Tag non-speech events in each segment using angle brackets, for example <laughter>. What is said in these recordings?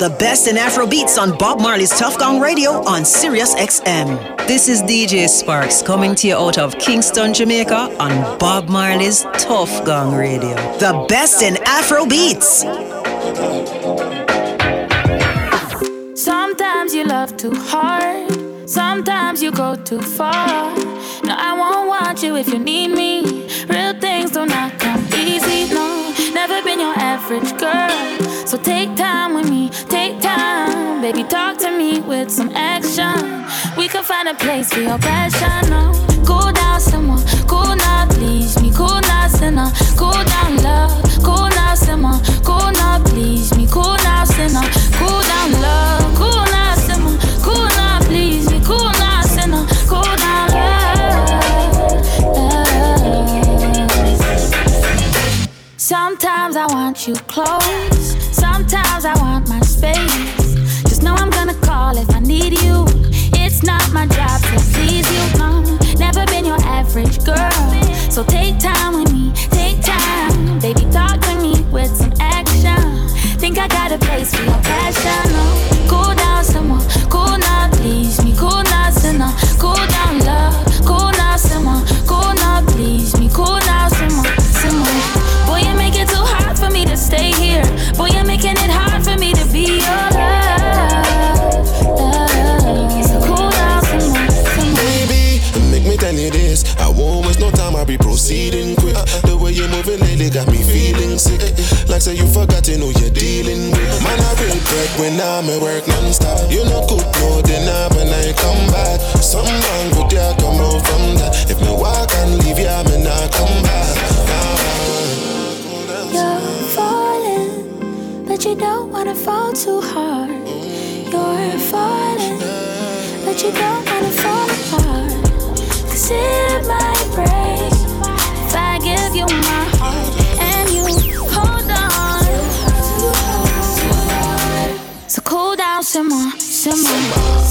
The best in Afro beats on Bob Marley's Tuff Gong Radio on Sirius XM. This is Zj Sparks coming to you out of Kingston, Jamaica on Bob Marley's Tuff Gong Radio. The best in Afro beats. Sometimes you love too hard. Sometimes you go too far. No, I won't want you if you need me. Real things do not come easy, no. Never been your average girl. So take time with me. Baby, talk to me with some action. We can find a place for your passion, no. Cool down, someone. Cool now, please me. Cool now, sinner. Cool down, love. Cool now, simmer. Cool now, please me. Cool now, sinner. Cool down, love. Cool now, simmer. Cool now, please me. Cool now, sinner. Cool down, love. Sometimes I want you close. So take time with me, take time. Baby, talk to me with some action. Think I got a place for your passion, Like say you forgot who you're dealing with. Man, I real break when I'm at work non-stop. You know good, no dinner when I come back. Something wrong with ya, come out from that. If me walk and leave ya, me not come back. You're falling, but you don't wanna fall too hard. You're falling, but you don't wanna cool down, simmer, simmer.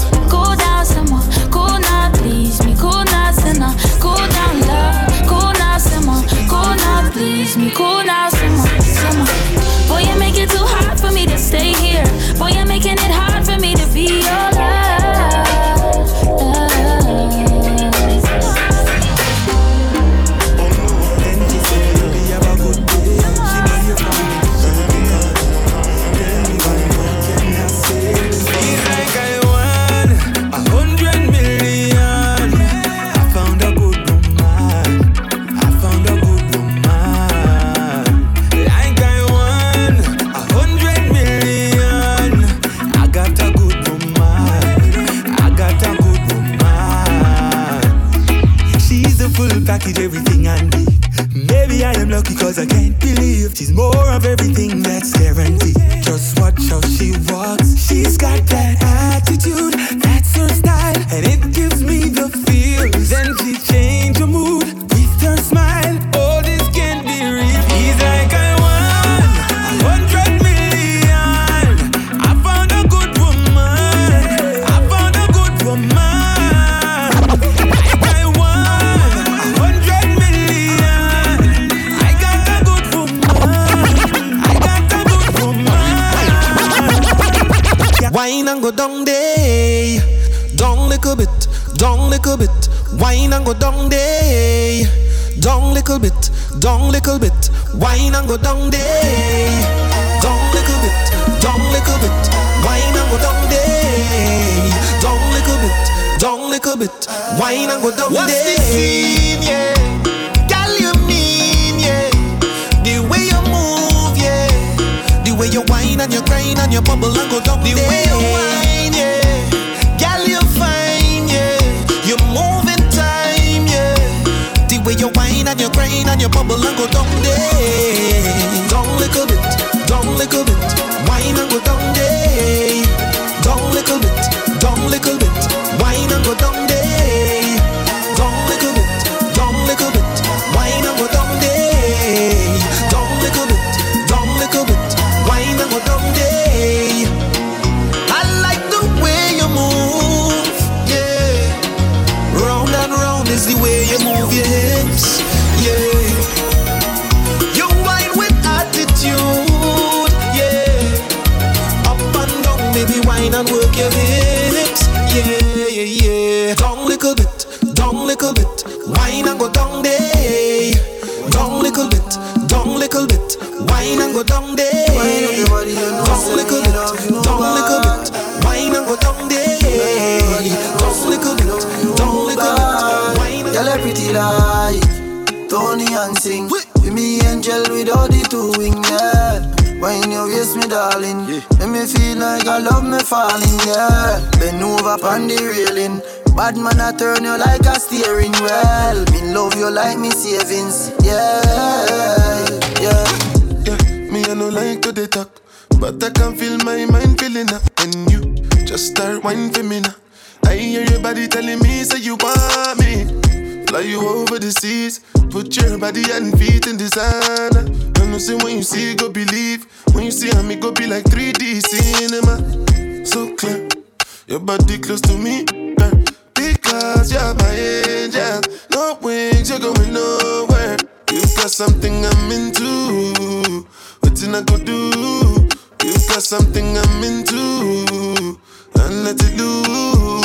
Wine and go down day, down little bit, down little bit. Wine and go down day, down little bit, down little bit. Wine and go down day, down little bit, down little bit. Wine and go down day, down little bit, down little bit. Wine and go down What's day. the scene, yeah? Way you whine and you grind and you bubble and go down the way you whine, yeah. Girl, you fine, yeah. You move in time, yeah. The way you whine and you grind and you bubble and go down there. Down little bit, down little bit. Whine and go down there. Down little bit, down little bit. Whine and go down Tony and sing. With me angel with all the two wings, yeah. When you waist me, darling, yeah. make me feel like I love me falling, yeah. Bend over on the railing. Bad man, I turn you like a steering wheel. Me love you like me savings, yeah, yeah. Yeah, me I no like to talk, but I can feel my mind feeling up, and you just start whining for me now. I hear your body telling me, say you want me. Fly you over the seas, put your body and feet in designer. I know say when you see, go believe. When you see me, go be like 3D cinema. So clear, your body close to me, girl. Because you're my angel. No wings, you're going nowhere. You got something I'm into. What can I go do? You got something I'm into. And let it do.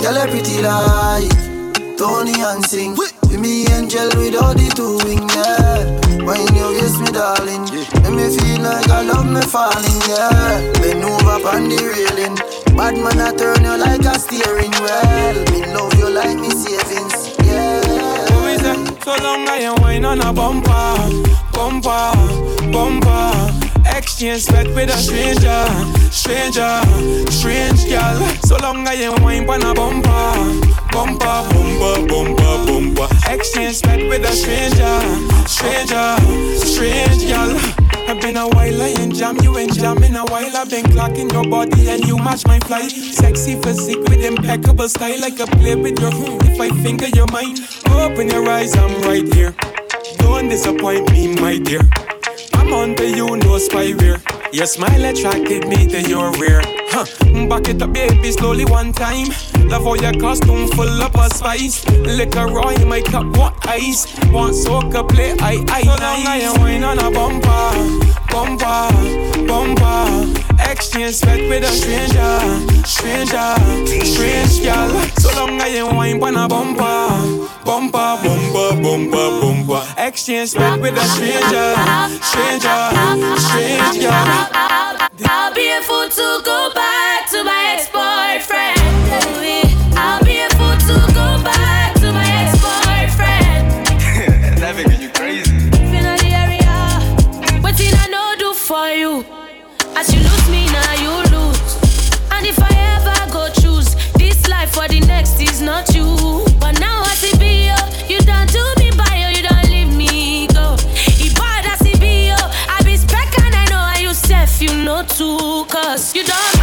Girl, pretty like Tony and sing. With me angel with all the two wings, yeah. When you kiss me, darling, make me feel like I love me falling, yeah. Bend over on the railing. Bad man, I turn you like a steering wheel. Me love you like me savings, yeah. Who is that? So long I ain't wine on a bumper, bumper, bumper. Exchange sweat with a stranger, stranger, strange girl. So long I ain't wine on a bumper, bumper, bumper, bumper, bumper. Exchange sweat with a stranger, stranger, strange girl. I've been a while, ain't jam, you ain't jamming a while. I've been clocking your body and you match my flight. Sexy physique with impeccable style, like a play with your hmm. If I finger your mind, open your eyes, I'm right here. Don't disappoint me, my dear. I'm on to you, no spyware. Your smile attracted me to your rear. Huh. Back it up, baby, slowly one time. Love how your costume full of a spice. Liquor in my cup, what ice? Want soca play, I, I, so long I am wine on a bumper, bumper, bumper. Exchange sweat with a stranger, stranger, strange girl. So long I am wine on a bumper, bumper, bumper, bumper, bumper. Exchange sweat with a stranger, stranger, strange girl. I'll be a fool to go back to my ex-boyfriend. I'll be a fool to go back to my ex-boyfriend. <laughs> that nigga, you crazy. Finna the area. What did I know do for you? As you lose me, now you lose. And if I ever go choose this life for the next too. Cause you don't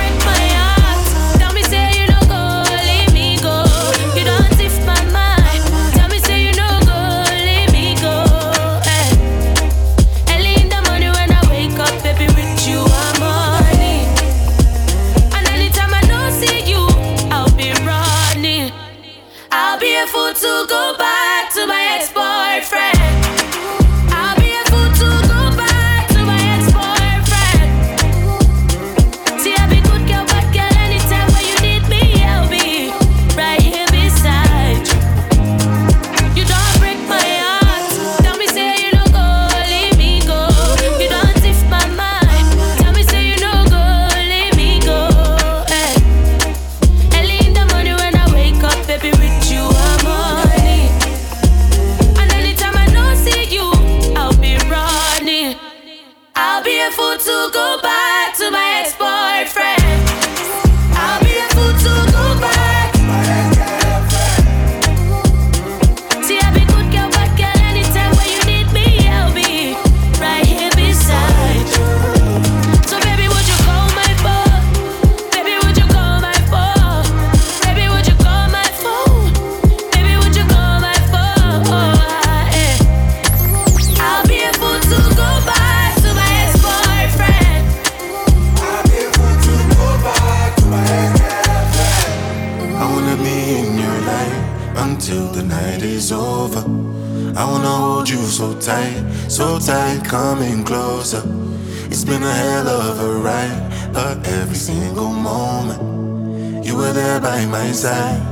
single moment You were there by my side.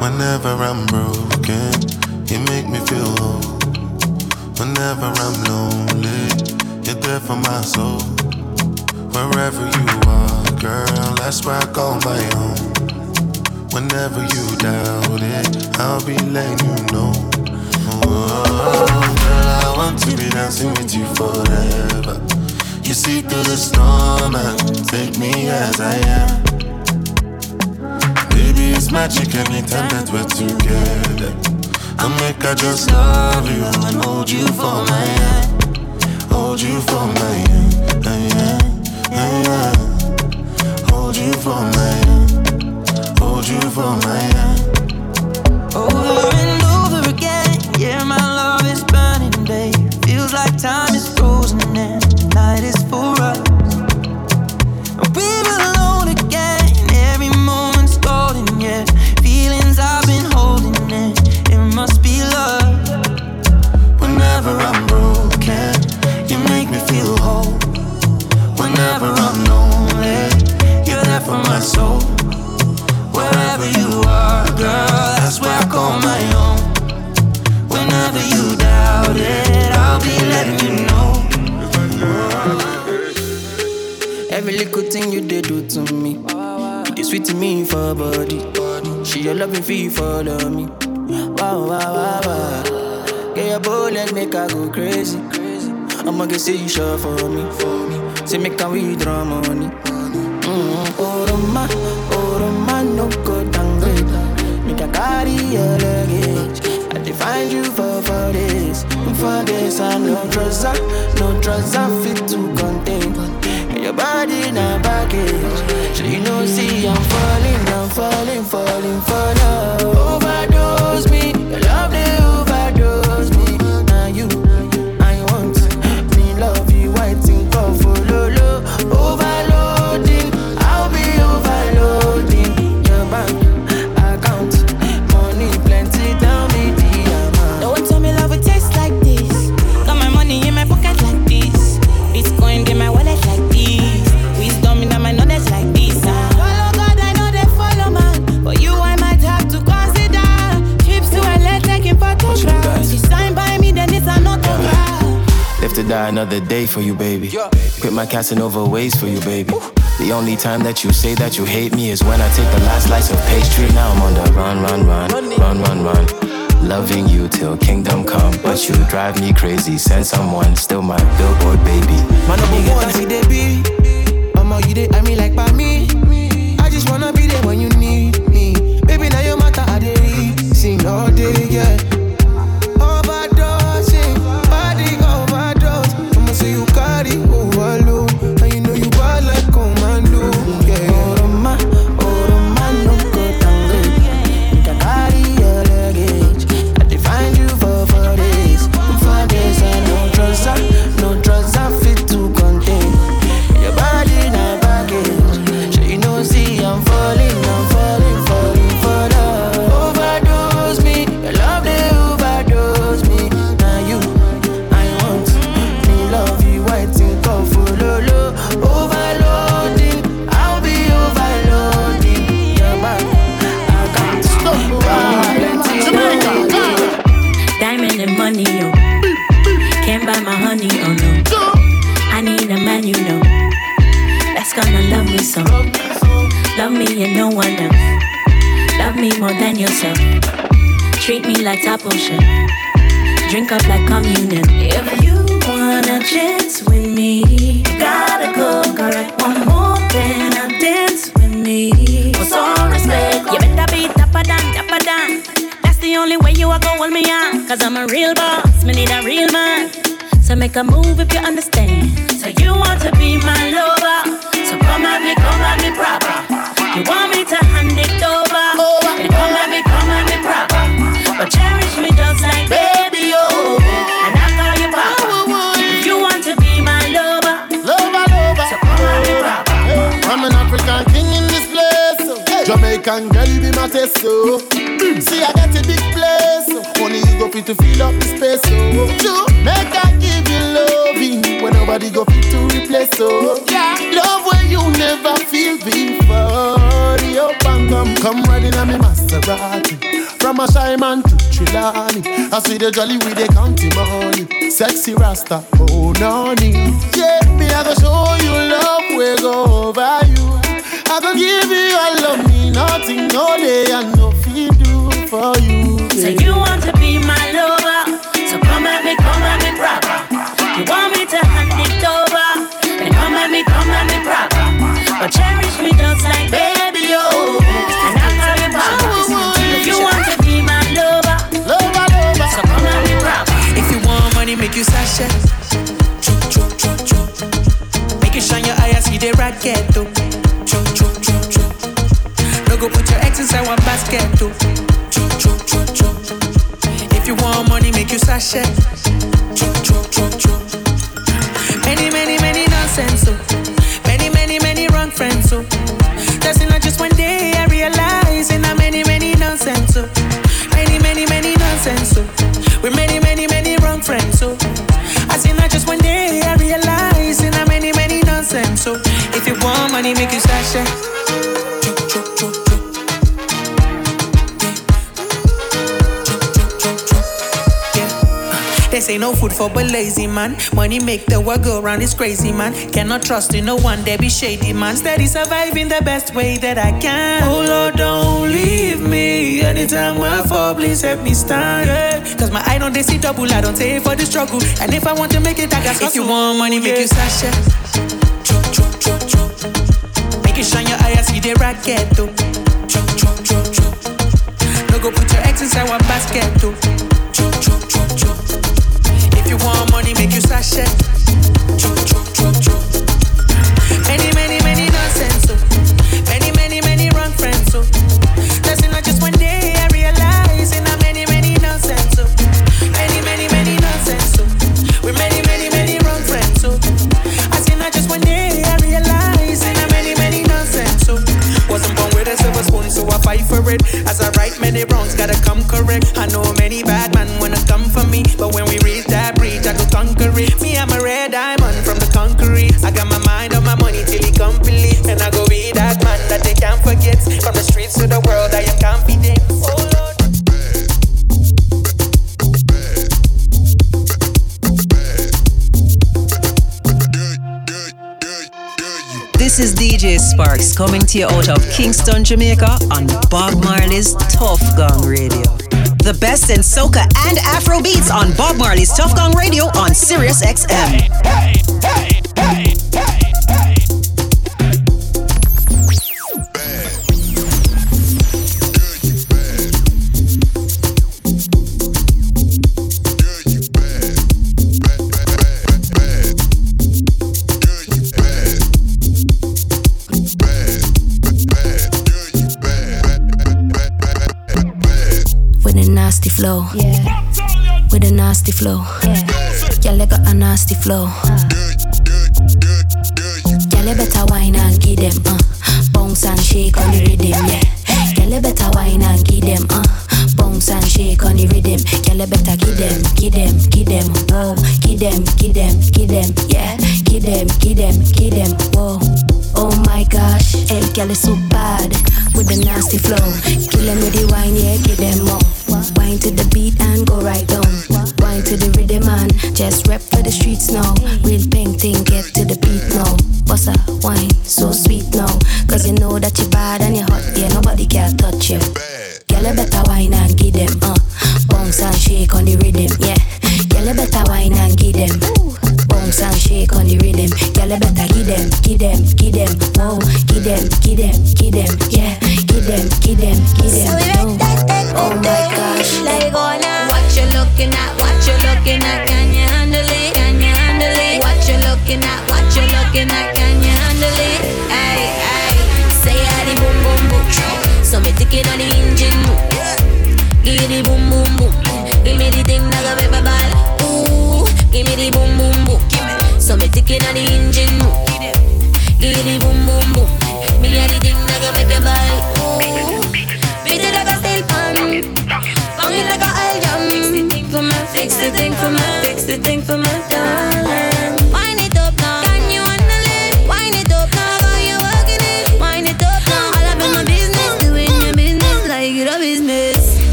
Whenever I'm broken, you make me feel whole. Whenever I'm lonely, you're there for my soul. Wherever you are, girl, that's where I call my home. Whenever you doubt it, I'll be letting you know. Oh, girl, I want to be dancing with you forever. You see through the storm and take me as I am. Baby, it's magic anytime that we're together. I make I just love you and hold you for my hand. Hold you for my hand. hand, hand. Hold you for my hand. Hold you for my hand. Over and over again, yeah, my love is burning, babe. Feels like time is frozen little thing you did do to me, you sweet to me for body. She your loving fee follow me. Wow, wow, wow, wow. Get your bullet, make her go crazy. I'ma get say you sure for me. Say make her withdraw money. Mm-hmm. Oh, Roma, oh, no go downgrade. Make her carry your luggage. I define you for for this, for this. I no trouser, no trouser fit to contain. Your body na baggage. So you know, see I'm falling, I'm falling, falling for love. Die another day for you, baby. Quit my Casanova ways for you, baby. The only time that you say that you hate me is when I take the last slice of pastry. Now I'm on the run, run, run, run, run, run. Loving you till kingdom come, but you drive me crazy. Send someone, still my billboard baby. Man, number one, see they be. Mama, you they, I mean like by me. I just wanna be there when you need me. Baby, now your matter, I dey sing all day, yeah. Come, come riding on me Maserati. From a shy man to Trelawney. I see the jolly with the county money. Sexy Rasta, oh noni. Yeah, me I go show you love, we go over you. I go give you all of me, nothing, no day, and no fee do for you. Yeah. So you want to be my lover? So come at me, come at me proper. You want me to hand it over? Then come at me, come at me proper. But cherish make you sashay. Choo, choo, choo, choo. Make you shine your eye, I see the racket, though. Choo, choo, choo, choo. No go put your ex inside one basket, though. Choo, choo, choo, choo. If you want money, make you sashay. Choo, choo, choo, choo. Many, many, many nonsense, so. You make you sashay. They say no food for but lazy man. Money make the world go round, it's crazy man. Cannot trust in no one, they be shady man. Steady surviving the best way that I can. Oh Lord, don't leave me. Anytime I fall, please help me stand. Yeah. Cause my eye don't they see double, I don't take for the struggle. And if I want to make it, I got If you want money, make you sashay. The racket, though. No go put your ex inside one basket, though. Coming to you out of Kingston, Jamaica on Bob Marley's Tuff Gong Radio. The best in soca and Afro beats on Bob Marley's Tuff Gong Radio on Sirius XM. Flow. Yeah. Girl, you got a nasty flow. You better wine and give them, uh. Bounce and shake on the rhythm, yeah. You better wine and give them, uh. Bounce and shake on the rhythm. You better give them, give them, give them, whoa. Give them, give them, give them, yeah. Give them, give them, give them, whoa. Oh my gosh, hey, girl is so bad with the nasty flow. Kill them with the wine, yeah, give them more. Wine to the beat and go right down. Wine to the rhythm and just rep for the streets now. Real pink thing, get to the beat now. What's a wine, so sweet now. Cause you know that you're bad and you're hot, yeah, nobody can touch you. Girl, you better wine and give them, uh. Bounce and shake on the rhythm, yeah. Girl, you better wine and give them. Bounce and shake on the rhythm. Girl, you better give them, give them, give them, whoa. Give them, give them, give them, yeah. Give them, give them, give them, whoa. Oh my gosh. Like on What you looking at? What you looking at? Can you handle it? Can you handle it? What you looking at? What you looking at? Can you handle it? Ay, ay. Say I the boom boom boom. So me tick it on the engine. Give me the boom boom boom. Give me the thing that go make my So me tick it on the engine. Give me the boom boom boom. Me a the thing that go make my ball. Ooh, beat it like a steel pan. Bang it like a jam. Fix the thing for me, fix the thing for me, darling. Wind it up now.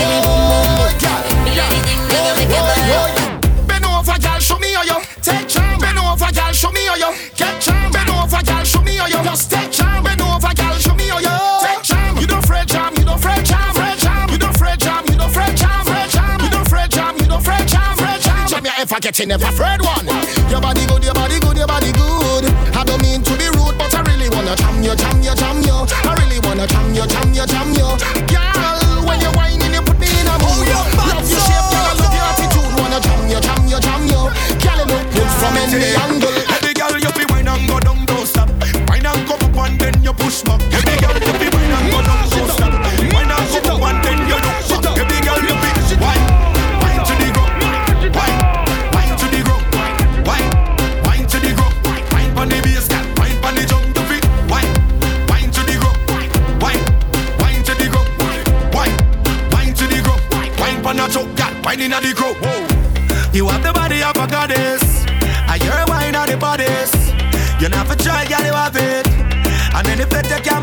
Give me boom boom boom. Ball. Bend over, girl, show me how you take charm. Bend over, girl, show me how you get charm. Bend over, girl, show me how you just take charm. Bend over, girl, show me how you take charm. You don't fret charm, you don't fret charm, fret charm. You don't fret charm, you don't fret charm, fret charm. You don't fret charm, you don't fret charm, fret charm. Charm you I get you never afraid one. Your body good, your body good, your body good. I don't mean to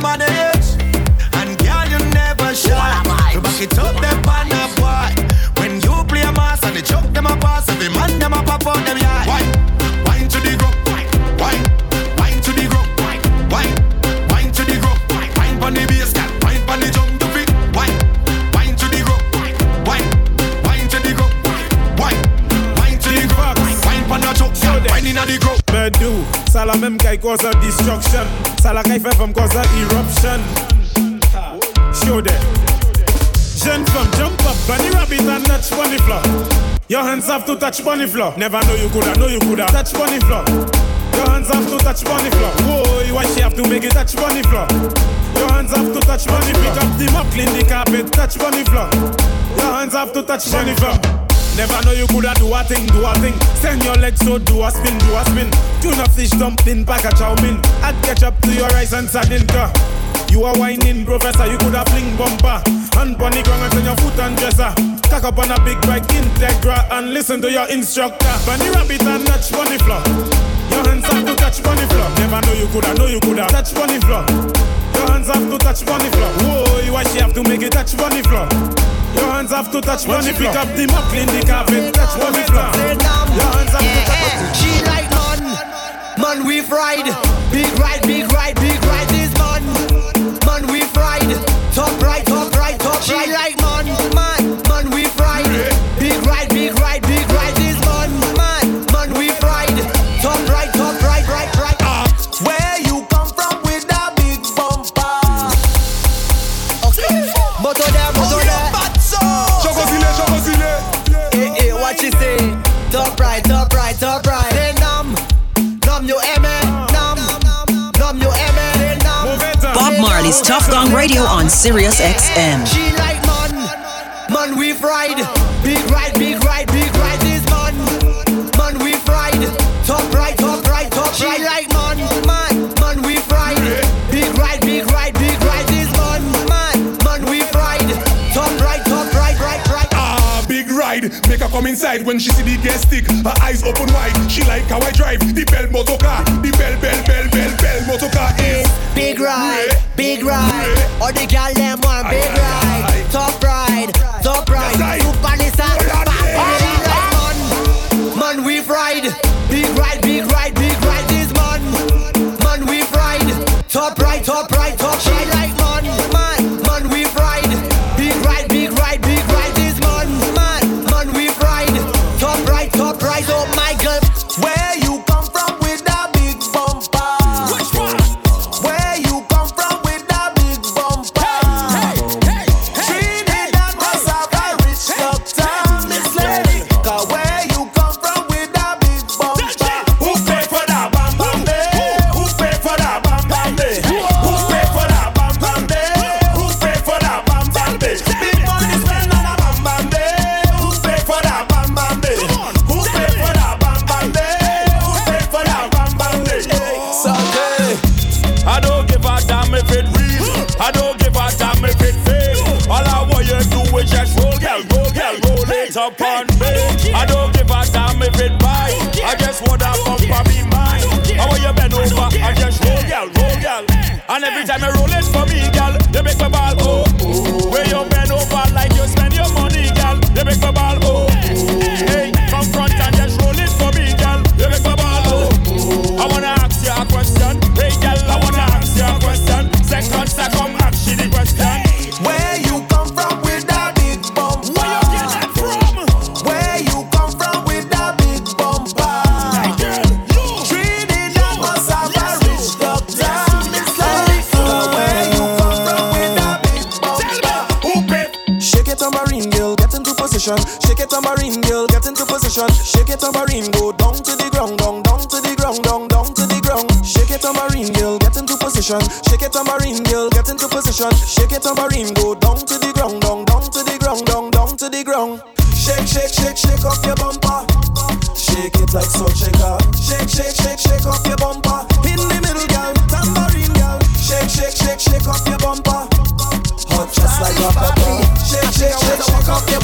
if they manage, and girl, you never shy. You back it up, them pan a boy. When you play a mass and they chuck them a pass, every man them a pop out them yeah. Wine, wine to the ground, wine, wine to the ground, wine, wine to the ground, wine pon the bass, girl, wine pon the jump to fit, wine, wine to the ground, wine, wine to the ground, wine, wine to the ground, wine pon the choke, girl, wine inna the ground. Bedu, ça la même qui cause a destruction. Ça la qui fait femme cause a eruption. Show them. Jeune femme, jump up, bunny rabbit and touch bunny floor. Your hands have to touch bunny floor. Never know you coulda, know you coulda touch bunny floor. Your hands have to touch bunny floor. Whoa, why she have to make it touch bunny floor? Your hands have to touch bunny floor. Pick up the mop, clean the carpet, touch bunny floor. Your hands have to touch bunny floor. Never know you coulda do a thing, do a thing. Send your legs so do a spin, do a spin. Tuna fish dumpling, pack a chow mein. Add ketchup to your rice and sardine. You are whining, professor, you coulda fling bumper. Hand the ground and turn your foot and dresser. Cock up on a big bike, Integra, and listen to your instructor. Bunny rabbit and touch bunny floor. Your hands have to touch bunny floor. Never know you coulda, know you coulda touch bunny floor. Your hands have to touch bunny floor. Whoa, why she have to make it touch bunny floor? Your hands have to touch bunny. Pick up the mop, clean the carpet, touch bunny floor. Your hands have to touch. Man, man we ride, big ride, big ride, big Bob Marley's Tuff Gong Radio on Sirius XM. She like man, man we ride, big ride, big ride, big ride this man, man we ride, top right, top right, top she right. She like man, man, man we ride, big ride, big ride, big ride this man, man, man we ride, top right, top right, right, right. Ah, big ride. Make her come inside when she see the gas stick. Her eyes open wide. She like how I drive the bell motor car. The bell, bell, bell, bell, bell motor car is Big ride, big ride. All the gal them want big ride. Top ride, top ride.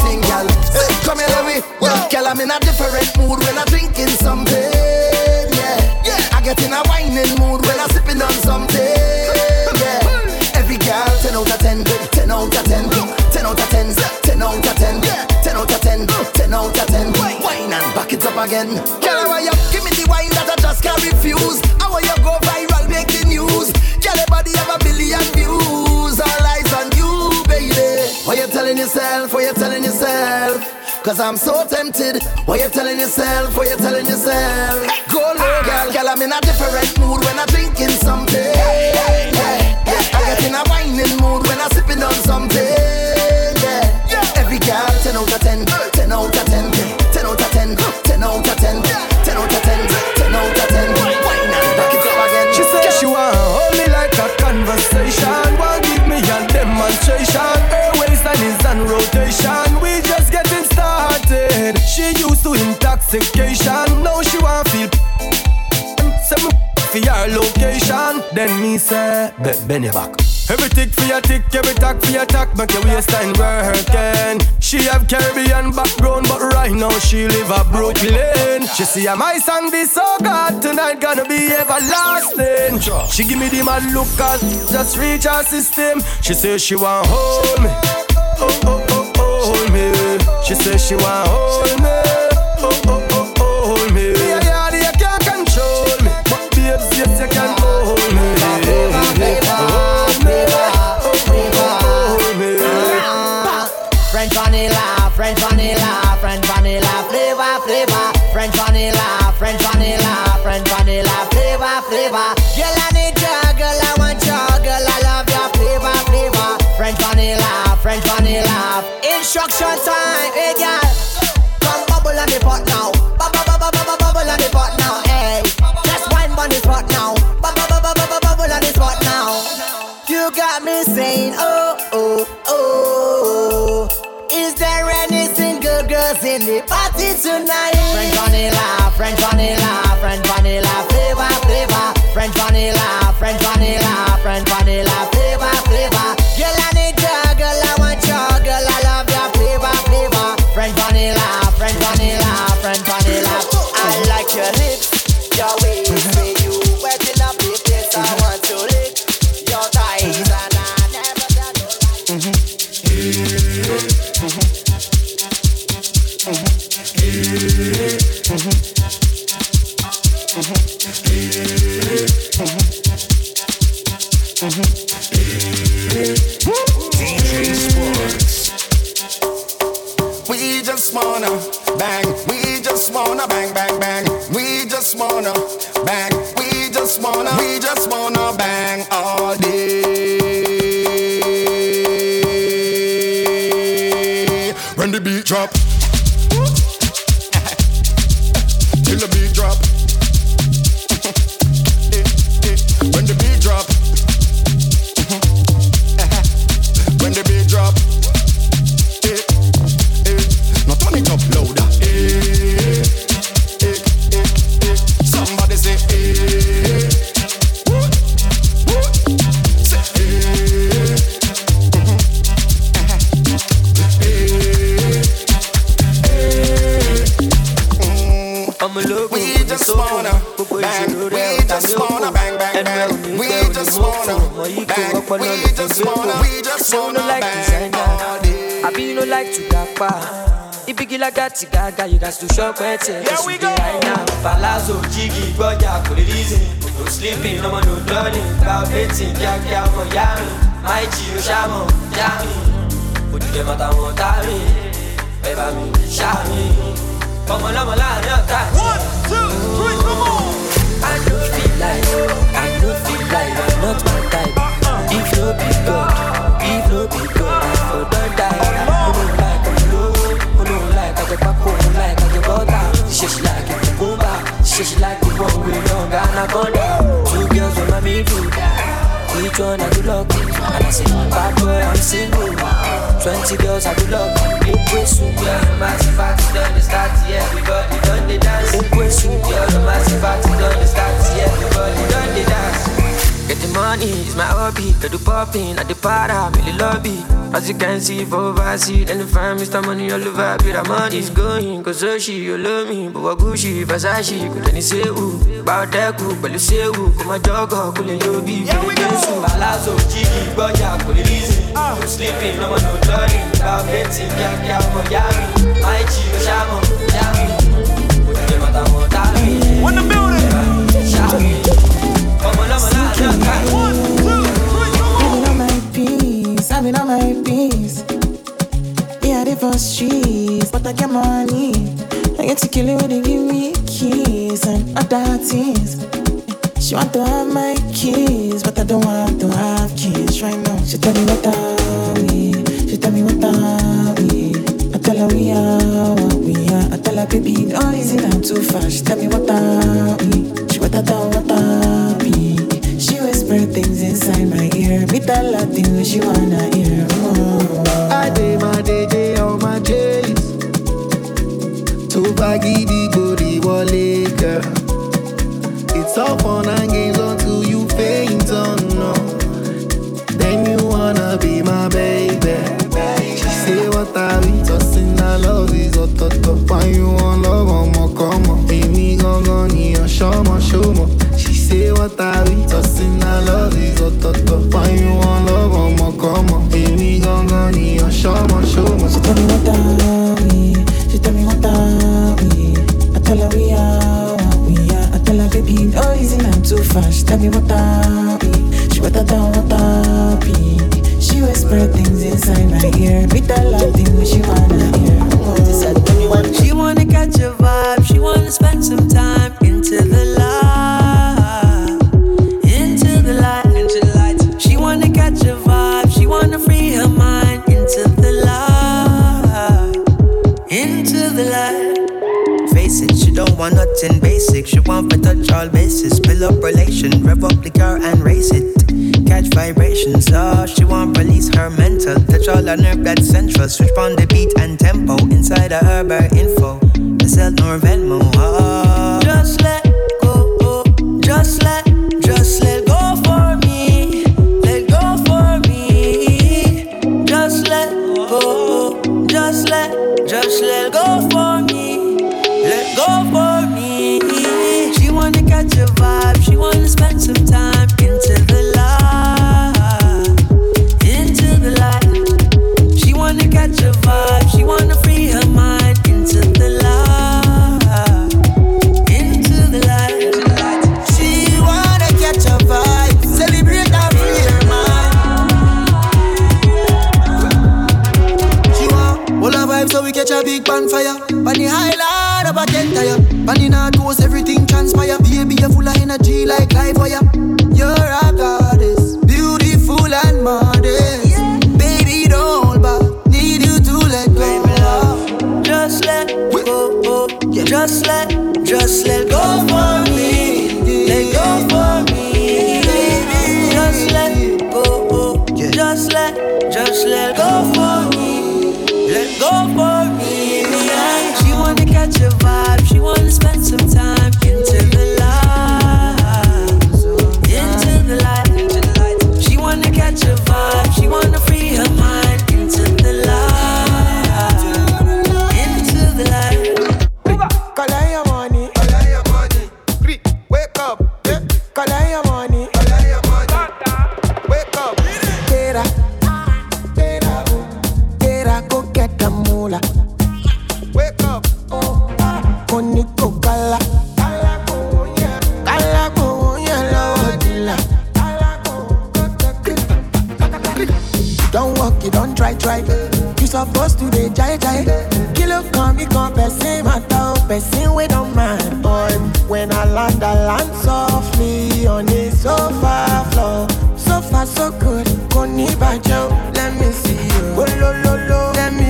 thing, gal. Hey, come here, let me. Well, gal, I'm in a different mood when I'm drinking something. Yeah, yeah. I get in a whining mood when I'm sipping on something. Yeah. <laughs> Every gal, ten out of ten, good. Ten out of ten, good. Ten out of ten, ten out of ten. Ten out of ten, ten out of ten. Wine and back it up again. Gal, why up? Give me the wine that I just can't refuse. yourself? What you telling yourself? Cause I'm so tempted. What you telling yourself? What you telling yourself? Go local, ah, girl. I'm in a different mood when I'm drinking something. I get in a whining mood intoxication. Now she want feel. Some for your location. Then me say, bet Benny back. Every tick for your tick, every tack for your tack, make your waistline working. She have Caribbean background, but right now she live a Brooklyn. She see my song be so good, tonight gonna be everlasting. She give me the mad look at just reach her system. She say she want hold me, oh oh oh oh hold me. She say she want hold me. French vanilla, French vanilla flavor, flavor. Girl, I need ya, girl, I want ya, girl, I love ya, flavor, flavor. French vanilla, French vanilla. Instruction time. party, tonight. French vanilla, French vanilla, French vanilla flavor, flavor, French vanilla. Kò ọpọlọ lè fi gbé kó ṣé ó no like designer. àbí you no like to dapa ibigi lagati gaga you gats to shop ẹtẹ ẹsùn dé àìná. palazzo jígì gbọ́jà kò lè reason no sleeping ọmọ no dọ́ọ̀lì gba ọ̀bẹ́tì kíákíá ọmọ yá mi máì jí o ṣàmọ̀ yá mi ojúde mọ́ta wọn tá mi. Ẹ bá mi ṣá mi. Ọmọ lọ́mọ láàrin ọ̀tá mi. one two three come on. I no feel like, I no feel like I'm not my type. If no be God, if no be God, I for don die. Who no like I'm low, who no like I get back, no like I get butter. She she like it, Kumba. She she like the one with long. Two girls with my me do. Each one I do luck, I say bad boy I'm single. Twenty girls I do luck. Liquid soup, yeah, the massive party done the start, yeah, everybody done the dance. Liquid soup, yeah, the massive party done the start, yeah, everybody done the dance. Get the money, it's my hobby. Get the popping at the para, really lobby. As you can see, for overseas, and the fam, Mr. Money all over. Be the money is going, cause so she, you love me. But what Gucci, Versace, could any say who? That cool, but you say who? Come on, jogger, cool and lobby. Yeah, we go. Palazzo, Jiggy, Boya, cool and easy. Ah. No sleeping, no more, no darling. Bout betting, yeah, yeah, I'm My G, Shamo, Yami. Put the motor. The building. Shami. Having on my peace. Yeah, they for streets, but I get money. I get to kill it they give me keys and other things. She want to have my keys, but I don't want to have kids right now. She tell me what are we? She tell me what are we? I tell her we are what we are. I tell her baby, don't easy down too fast. She tell me what are we? She what I down what whisper things inside my ear. Me tell her things she wanna hear. Oh. I day my day day on my days. Baggy the body wallet, girl. It's all fun and games until you faint on no. Then you wanna be my baby. She say what I be tossing, I love is a tot Why you want love, I'ma come on. Amy gon' go near, show my show me. She what I be tossing, I love is a tot Why you want love, I'ma come on. Amy gon' go near, show me, show me. She tell me what are we? She tell me what are we? I tell her we are what we are. I tell her baby, oh easy now too fast. She tell me what are we? She what I down what are we? She whisper things inside my ear. Me tell her things she wanna hear. Oh. She wanna catch a vibe, she wanna spend some time into the light, all bases. Up relation, rev up the car and race it. Catch vibrations, oh, she want release her mental. Touch all her nerve that's central. Switch on the beat and tempo. Inside her bar info. The nor Venmo, oh. Just let go, oh. just let, just let wanna When I land, I land softly on the sofa floor. Sofa, so good. Kò ní bàjẹ́. Let me see you. Olólóló. Let me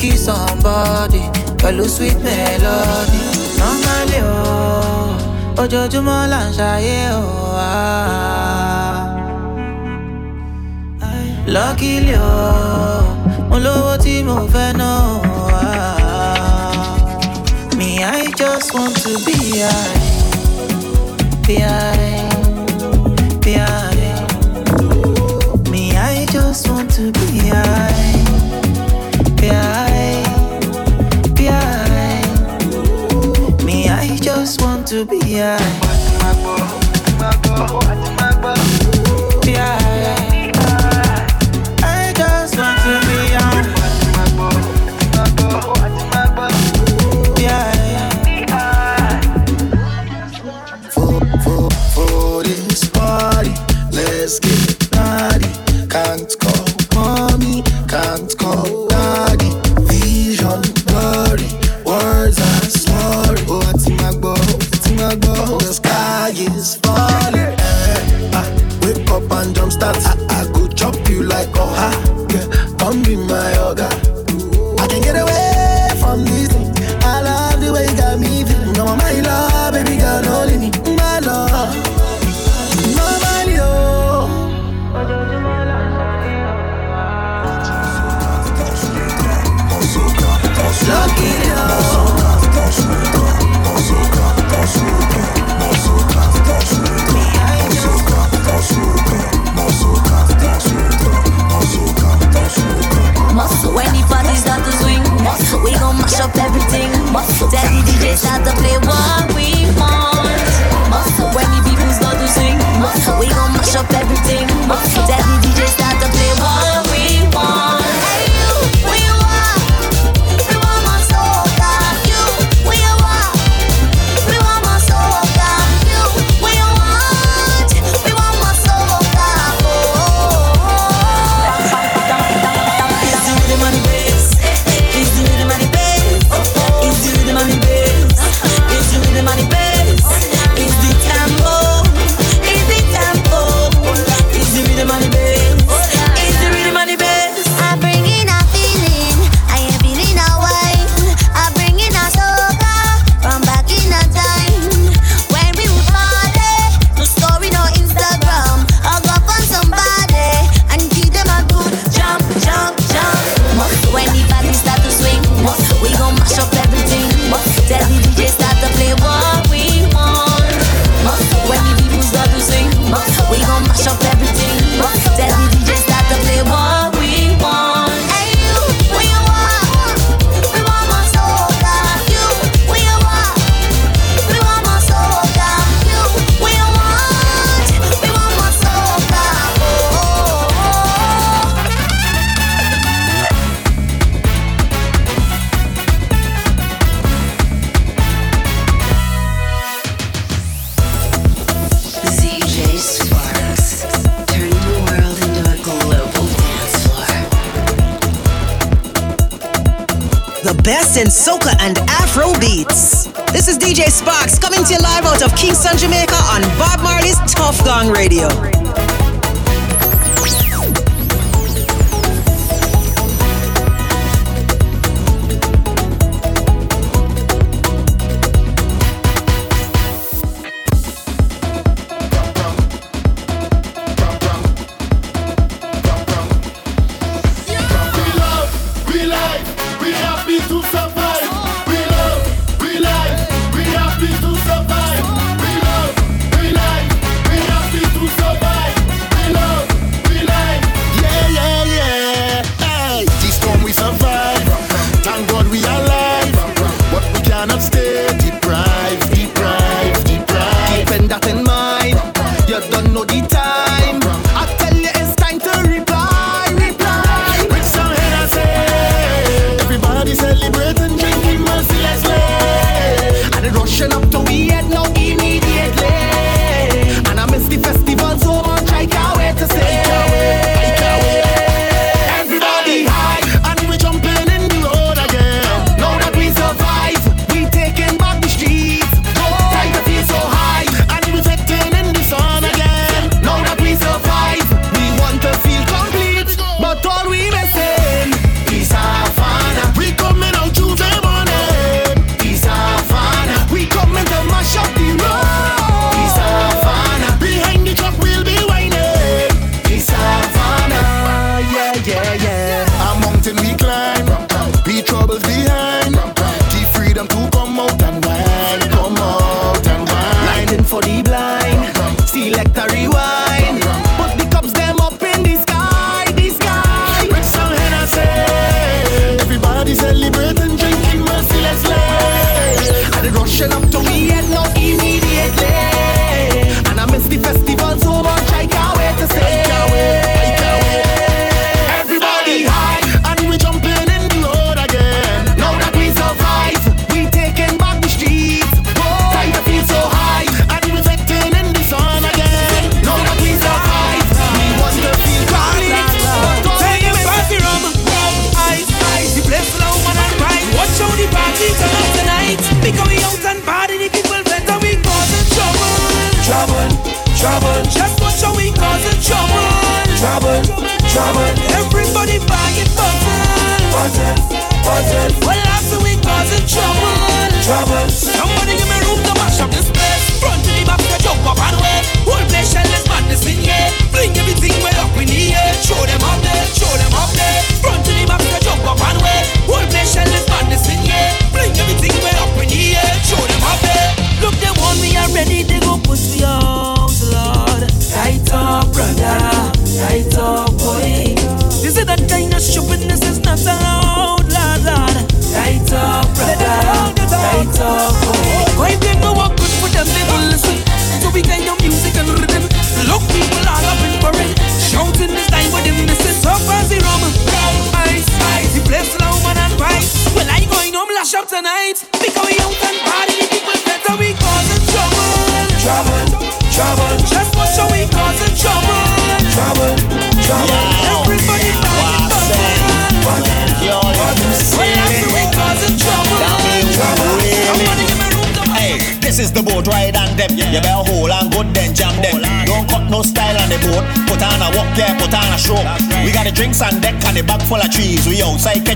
kiss somebody pẹ̀lú sweet melody. normally ooo ojoojúmọ́ là ń ṣayé ooo. luckily ooo mo lówó tí mo fẹ́ náà ooo. Ah. me i just want to be high be high be high me i just want to be high.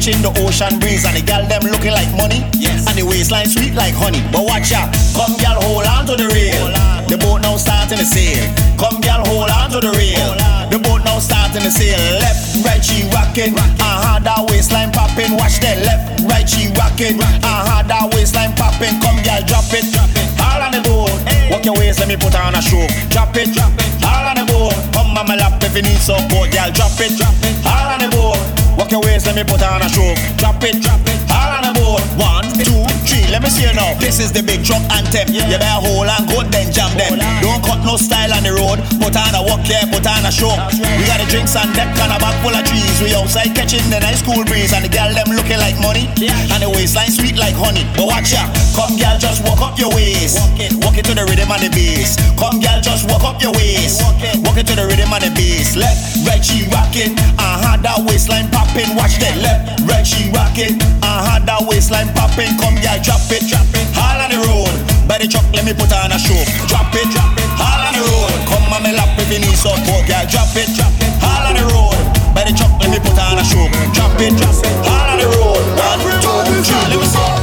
Catching the ocean breeze and the gal them looking like money. Yes. And the waistline sweet like honey. But watch out, come gal hold on to the rail. The boat now starting to sail. Come gal hold on to the rail. The boat now starting to sail. Left, right, she rocking. Uh-huh, that waistline popping. Watch that left, right, she rocking. Uh-huh, that waistline popping. Come gal drop it. All on the boat. Walk your waist, let me put on a show. Drop it. All on the Come on my lap if you need support, gal. Drop it. drop it. All on the board. Walk your waist, let me put on a show. Drop it, drop it. One, two, three. Let me see you now. This is the big truck anthem. Yeah. You better hold and go then jam them. Don't cut no style on the road. Put on a walk here, put on a show. Right. We got the drinks on deck and a bag full of cheese. We outside catching the nice cool breeze and the girl them looking like money yeah. and the waistline sweet like honey. But watch ya, come girl, just walk up your waist. Walk it, walk it to the rhythm and the bass. Come girl, just walk up your waist. Walk it, walk it to the rhythm and the bass. Left, right, she rocking. Uh huh, that waistline popping. Watch that. Left, right, she rocking. Uh huh, that waistline baseline popping, come yeah, drop it, drop it. All on the road, by the truck, let me put on a show. Drop it, drop it. All on the road, come on me lap if you need support, oh, yeah, drop it, drop it. All on the road, by the truck, let me put on a show. Drop it, drop it. All on the road, one, two, three, let me see.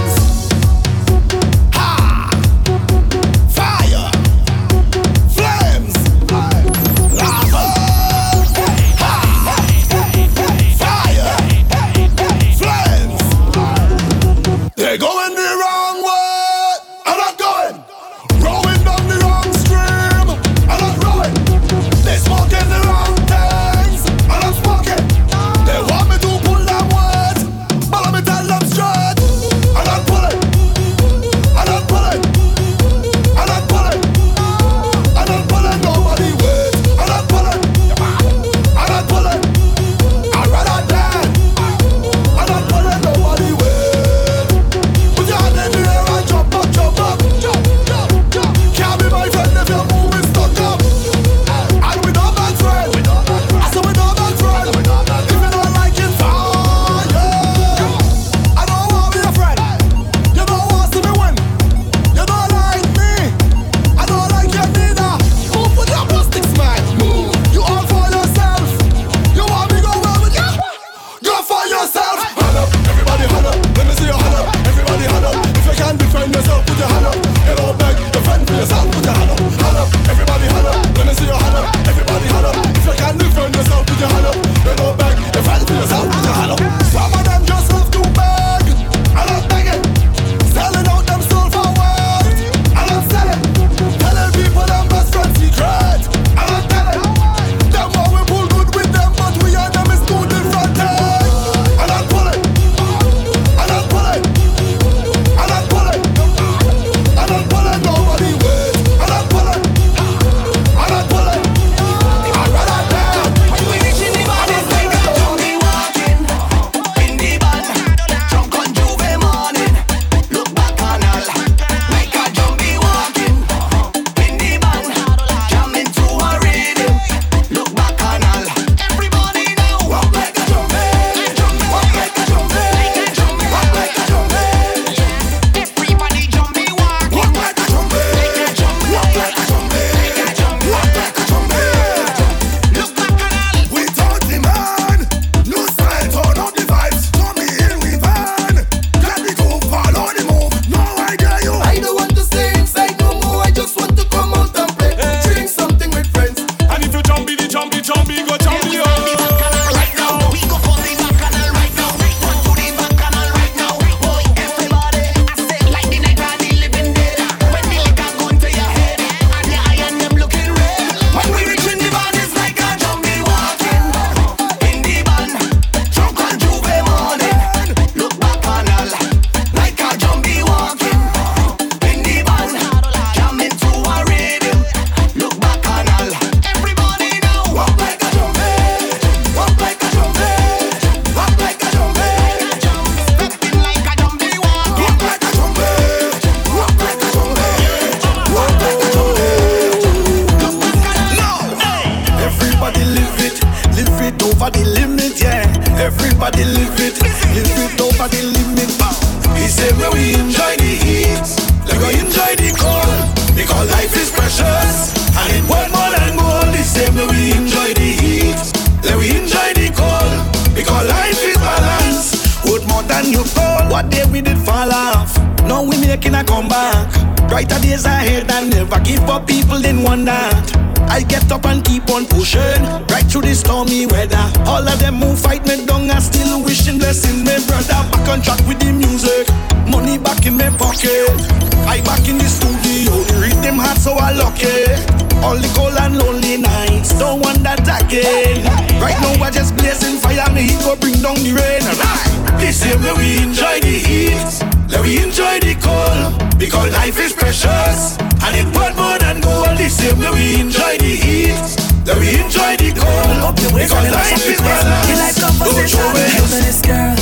Same way we enjoy the heat. Let we enjoy the cold because life is precious. Don't show it. this girl,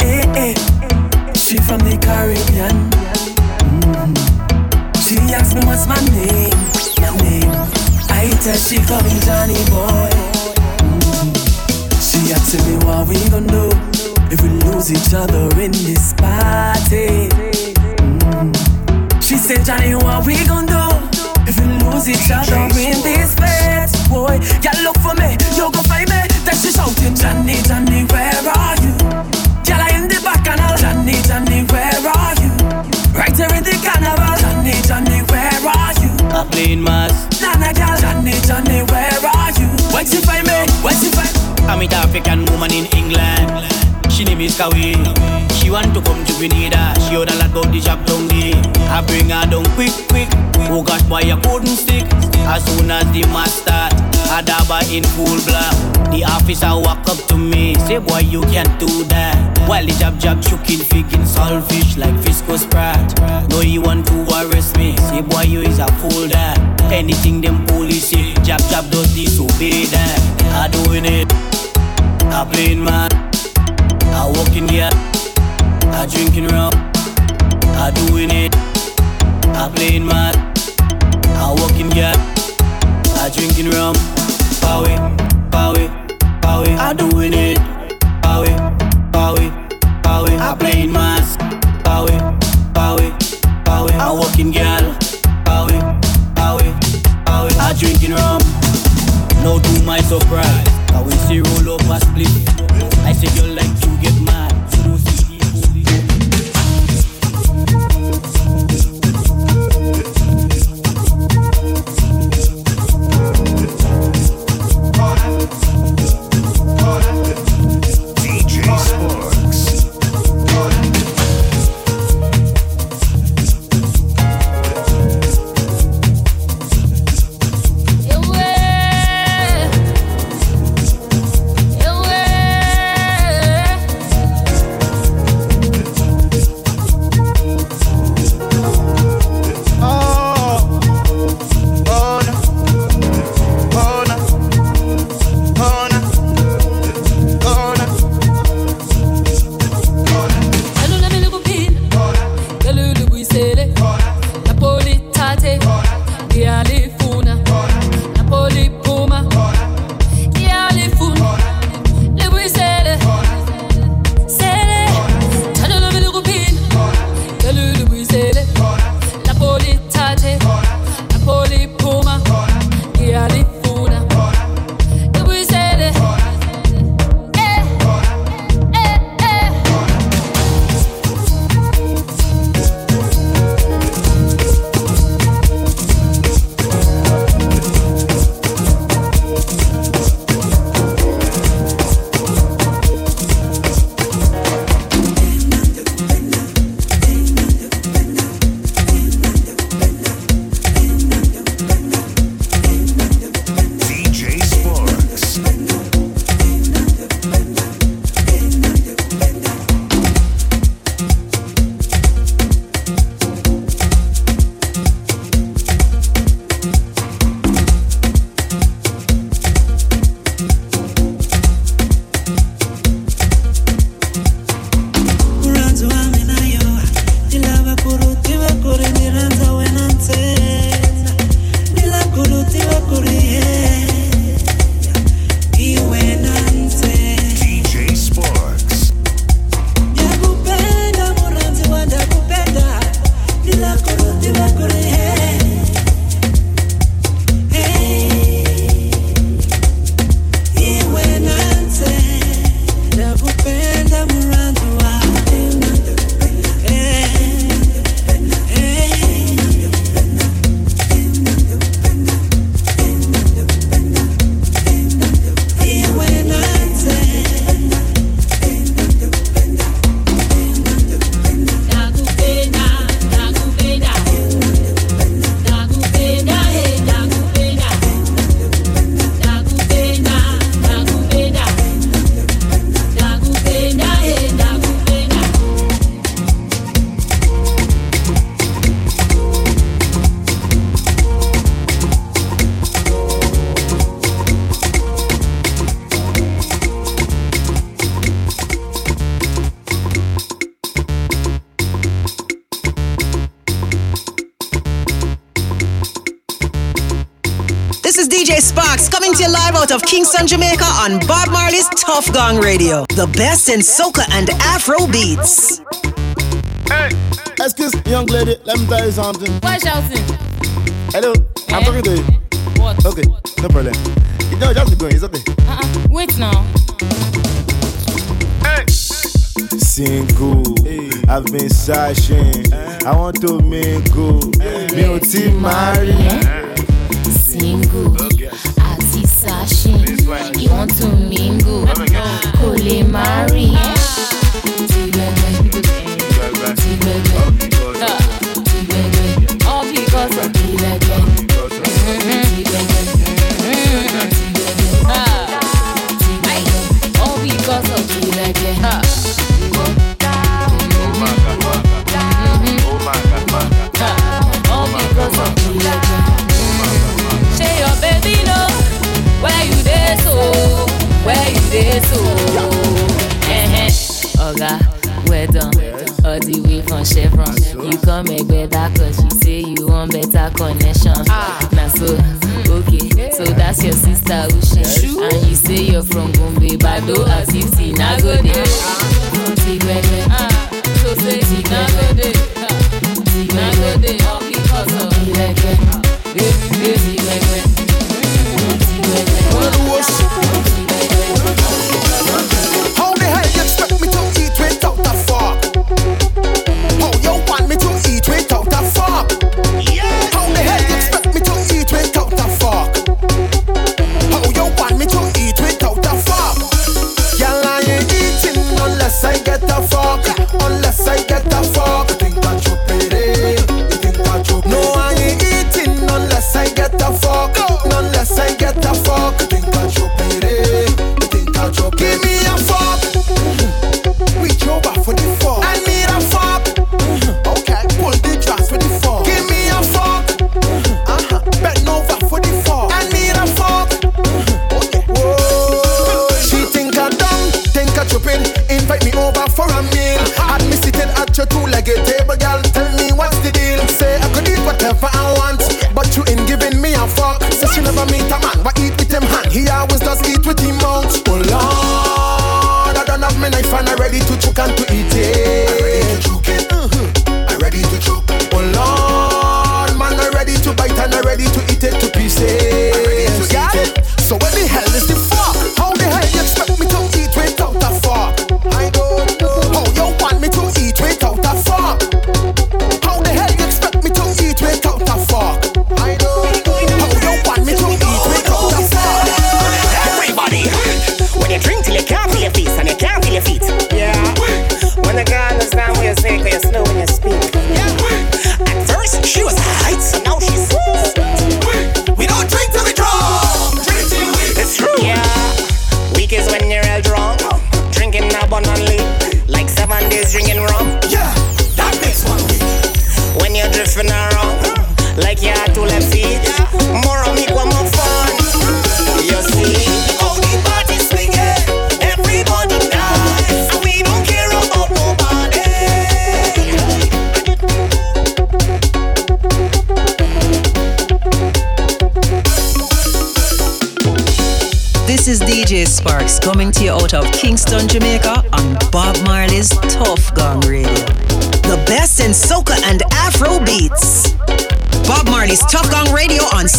eh eh, she from the Caribbean. Mm. She asked me what's my name, my name. I tell she call me Johnny Boy. Mm. She asked me what we gon' do if we lose each other in this party. Mm. She said, Johnny, what we gon' do if we lose each other in this bed? Boy, you look for me, you gon' find me. Then she shouting, Johnny, Johnny, where are you? Girl, I in the back and all, Johnny, Johnny, where are you? Right here in the carnival, Johnny, Johnny, where are you? I'm playing mass. Nana, girl, Johnny, Johnny, where are you? When she find me, when she find I'm meet African woman in England. She name is Kawi. She want to come to Grenada. She heard a lot the job down there. I bring her down quick, quick. Oh gosh, boy, I couldn't stick. As soon as the mass start, I dabba in full black. The officer walk up to me, say, boy, you can't do that. While the jab jab choking, faking saltfish like Fisco Sprat. No, you want to arrest me, say, boy, you is a fool that. Anything them police say, jab jab does disobey that. I doing it, I playing man. I walking here, I drinking rum, I doing it, I playing mad. I walking here, I drinking rum, power, power, power. I doing it, power, power, power. I playing mass, power, power, power. I walking girl, power, power, power. I drinking rum. No to my surprise, I will see roll a split. I said you like to get on Bob Marley's Tuff Gong Radio, the best in soca and afro beats. Hey, excuse young lady, let me tell you something. What's Shelton? Hello, hey. I'm eh? talking to you. What? Okay, no problem. No, just going, it's okay. Uh-uh. Wait now. Hey. Single, hey. I've been searching. Eh? I want to mingle. Eh? Me ò tí marry. Single. Marie. connection. Ah. Now so, okay, so that's your sister Uche. And you say you're from Gombe, Bado, Asisi, Nagode. Ah. Kuti Gwegwe, ah. Nagode. Ah. Gwegwe, Kuti Gwegwe, Nagode. Nagode. Nagode.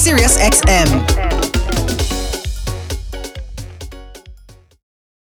SiriusXM.